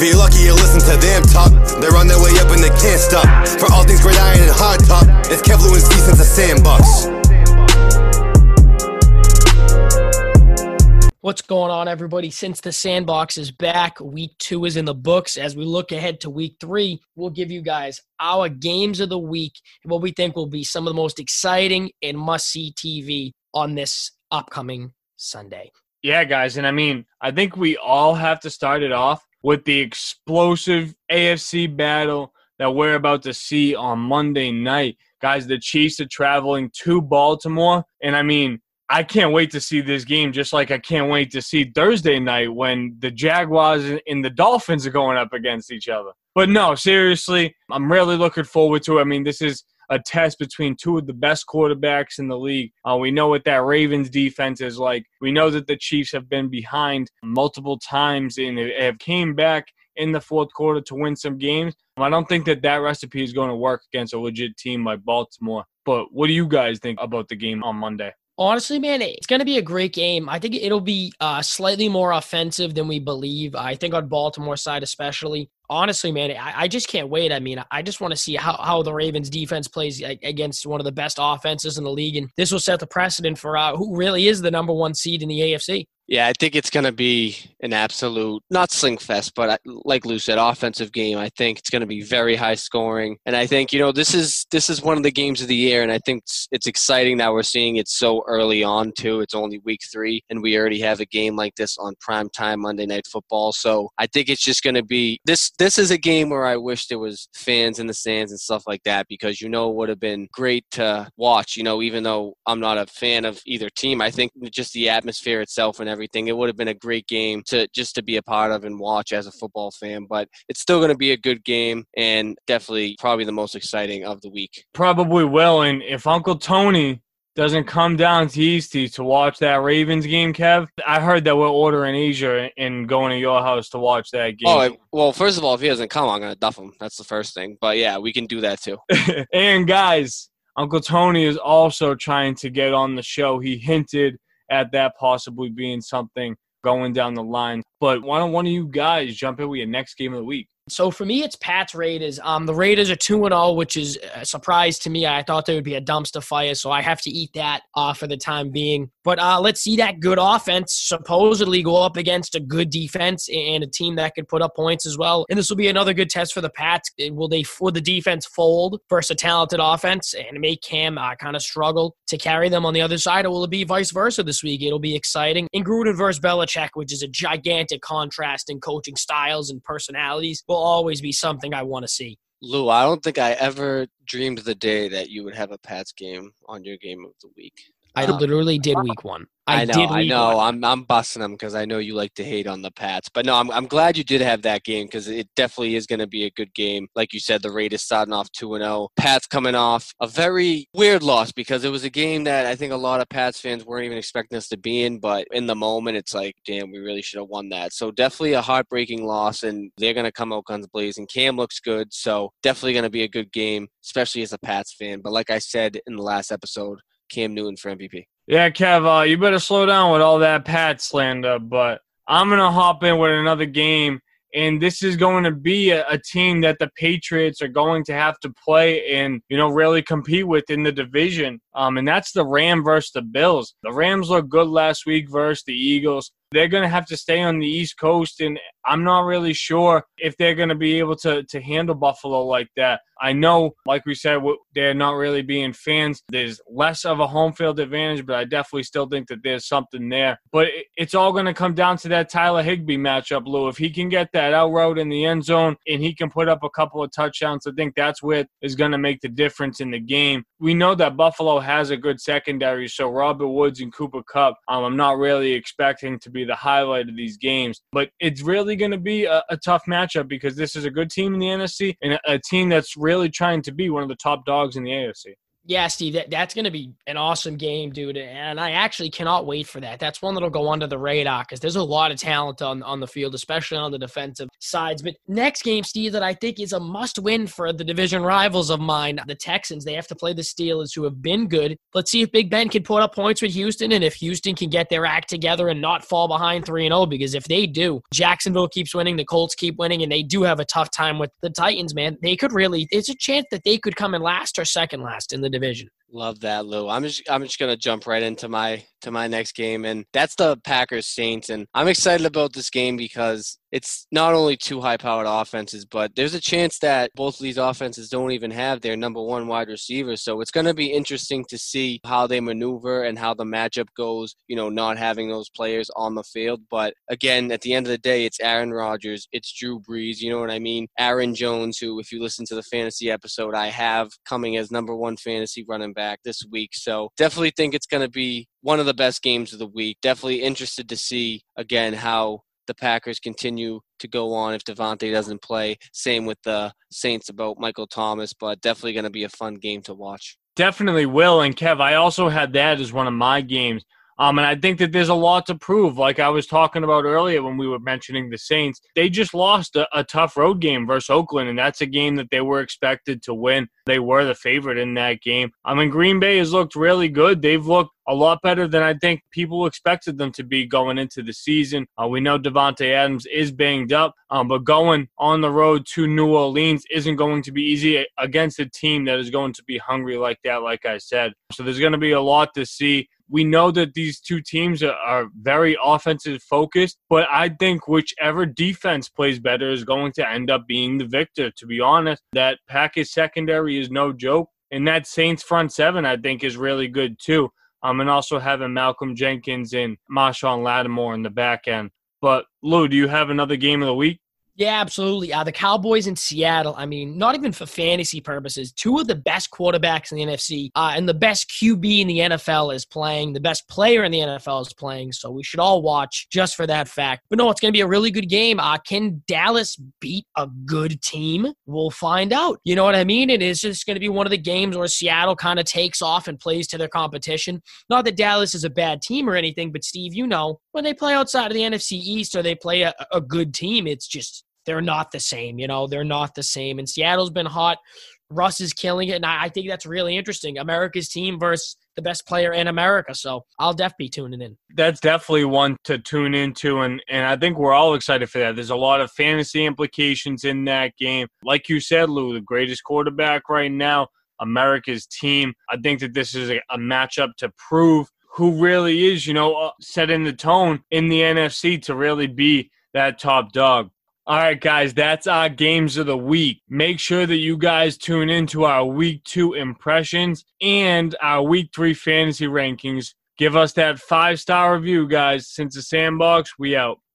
If you're lucky, you listen to them talk. They're on their way up and they can't stop. For all things gridiron and hard top, it's Kev Lewinsky since the sandbox. What's going on, everybody? Since the sandbox is back, week two is in the books. As we look ahead to week three, we'll give you guys our games of the week and what we think will be some of the most exciting and must see TV on this upcoming Sunday. Yeah, guys. And I mean, I think we all have to start it off with the explosive AFC battle that we're about to see on Monday night. Guys, the Chiefs are traveling to Baltimore. And I mean, I can't wait to see this game, just like I can't wait to see Thursday night when the Jaguars and the Dolphins are going up against each other. But no, seriously, I'm really looking forward to it. I mean, this is a test between two of the best quarterbacks in the league. Uh, we know what that Ravens defense is like. We know that the Chiefs have been behind multiple times and have came back in the fourth quarter to win some games. I don't think that that recipe is going to work against a legit team like Baltimore. But what do you guys think about the game on Monday? Honestly, man, it's going to be a great game. I think it'll be uh, slightly more offensive than we believe. I think on Baltimore side, especially. Honestly, man, I, I just can't wait. I mean, I just want to see how, how the Ravens defense plays against one of the best offenses in the league. And this will set the precedent for uh, who really is the number one seed in the AFC. Yeah, I think it's going to be an absolute, not slingfest, but like Lou said, offensive game. I think it's going to be very high scoring. And I think, you know, this is this is one of the games of the year. And I think it's, it's exciting that we're seeing it so early on, too. It's only week three, and we already have a game like this on prime time Monday Night Football. So I think it's just going to be this. This is a game where I wish there was fans in the stands and stuff like that because, you know, it would have been great to watch, you know, even though I'm not a fan of either team. I think just the atmosphere itself and everything. It would have been a great game to just to be a part of and watch as a football fan. But it's still going to be a good game and definitely probably the most exciting of the week. Probably will. And if Uncle Tony doesn't come down to Eastie to watch that Ravens game, Kev, I heard that we're ordering Asia and going to your house to watch that oh, game. Oh, well, first of all, if he doesn't come, I'm going to duff him. That's the first thing. But yeah, we can do that too. and guys, Uncle Tony is also trying to get on the show. He hinted at that possibly being something going down the line. But why don't one of you guys jump in with your next game of the week? So for me, it's Pats Raiders. Um, the Raiders are two and zero, oh, which is a surprise to me. I thought they would be a dumpster fire, so I have to eat that uh, for the time being. But uh, let's see that good offense supposedly go up against a good defense and a team that could put up points as well. And this will be another good test for the Pats. Will they will the defense fold versus a talented offense and make Cam uh, kind of struggle to carry them on the other side, or will it be vice versa this week? It'll be exciting. In Gruden versus Belichick, which is a gigantic contrast in coaching styles and personalities. Will always be something I want to see. Lou, I don't think I ever dreamed the day that you would have a Pats game on your game of the week. I literally did week one. I, I know, I know. One. I'm I'm busting them because I know you like to hate on the Pats, but no, I'm I'm glad you did have that game because it definitely is going to be a good game. Like you said, the Raiders starting off two and zero. Oh. Pats coming off a very weird loss because it was a game that I think a lot of Pats fans weren't even expecting us to be in, but in the moment, it's like, damn, we really should have won that. So definitely a heartbreaking loss, and they're going to come out guns blazing. Cam looks good, so definitely going to be a good game, especially as a Pats fan. But like I said in the last episode, Cam Newton for MVP. Yeah, Kev, uh, you better slow down with all that Pat slander. But I'm gonna hop in with another game, and this is going to be a, a, team that the Patriots are going to have to play and you know really compete with in the division. Um, and that's the Ram versus the Bills. The Rams looked good last week versus the Eagles. They're going to have to stay on the East Coast, and I'm not really sure if they're going to be able to, to handle Buffalo like that. I know, like we said, they're not really being fans. There's less of a home field advantage, but I definitely still think that there's something there. But it's all going to come down to that Tyler Higbee matchup, Lou. If he can get that out route in the end zone and he can put up a couple of touchdowns, I think that's what is going to make the difference in the game. We know that Buffalo has a good secondary, so Robert Woods and Cooper Kupp, um, I'm not really expecting to be the highlight of these games. But it's really going to be a, a, tough matchup because this is a good team in the NFC and a, a team that's really trying to be one of the top dogs in the AFC. Yeah, Steve, that, that's going to be an awesome game, dude. And I actually cannot wait for that. That's one that'll go under the radar because there's a lot of talent on, on the field, especially on the defensive sides. But next game, Steve, that I think is a must win for the division rivals of mine, the Texans. They have to play the Steelers, who have been good. Let's see if Big Ben can put up points with Houston and if Houston can get their act together and not fall behind 3 0. Because if they do, Jacksonville keeps winning, the Colts keep winning, and they do have a tough time with the Titans, man. They could really, it's a chance that they could come in last or second last in the division. Love that, Lou. I'm just I'm just gonna jump right into my to my next game, and that's the Packers Saints. And I'm excited about this game because it's not only two high powered offenses, but there's a chance that both of these offenses don't even have their number one wide receiver. So it's going to be interesting to see how they maneuver and how the matchup goes, you know, not having those players on the field. But again, at the end of the day, it's Aaron Rodgers, it's Drew Brees, you know what I mean? Aaron Jones, who, if you listen to the fantasy episode, I have coming as number one fantasy running this week. So definitely think it's going to be one of the best games of the week. Definitely interested to see again how the Packers continue to go on if Davante doesn't play. Same with the Saints about Michael Thomas, but definitely going to be a fun game to watch. Definitely will. And Kev, I also had that as one of my games. Um, and I think that there's a lot to prove. Like I was talking about earlier when we were mentioning the Saints, they just lost a, a, tough road game versus Oakland, and that's a game that they were expected to win. They were the favorite in that game. I mean, Green Bay has looked really good. They've looked a lot better than I think people expected them to be going into the season. Uh, we know Davante Adams is banged up, um, but going on the road to New Orleans isn't going to be easy against a team that is going to be hungry like that. Like I said, so there's going to be a lot to see we know that these two teams are, very offensive focused, but I think whichever defense plays better is going to end up being the victor. To be honest, that Packers secondary is no joke, and that Saints front seven I think is really good too. Um, and also having Malcolm Jenkins and Marshon Lattimore in the back end. But Lou, do you have another game of the week? Yeah, absolutely. Uh, the Cowboys in Seattle, I mean, not even for fantasy purposes, two of the best quarterbacks in the NFC uh, and the best QB in the NFL is playing, the best player in the NFL is playing. So we should all watch just for that fact. But no, it's going to be a really good game. Uh, can Dallas beat a good team? We'll find out. You know what I mean? It is just going to be one of the games where Seattle kind of takes off and plays to their competition. Not that Dallas is a bad team or anything, but Steve, you know, when they play outside of the NFC East or they play a, a good team, it's just they're not the same. You know, they're not the same. And Seattle's been hot. Russ is killing it, and I, think that's really interesting. America's team versus the best player in America. So I'll definitely be tuning in. That's definitely one to tune into, and and I think we're all excited for that. There's a lot of fantasy implications in that game. Like you said, Lou, the greatest quarterback right now, America's team. I think that this is a, a matchup to prove who really is, you know, uh, setting the tone in the NFC to really be that top dog. All right, guys, that's our games of the week. Make sure that you guys tune into our week two impressions and our week three fantasy rankings. Give us that five star review, guys. Since the sandbox, we out.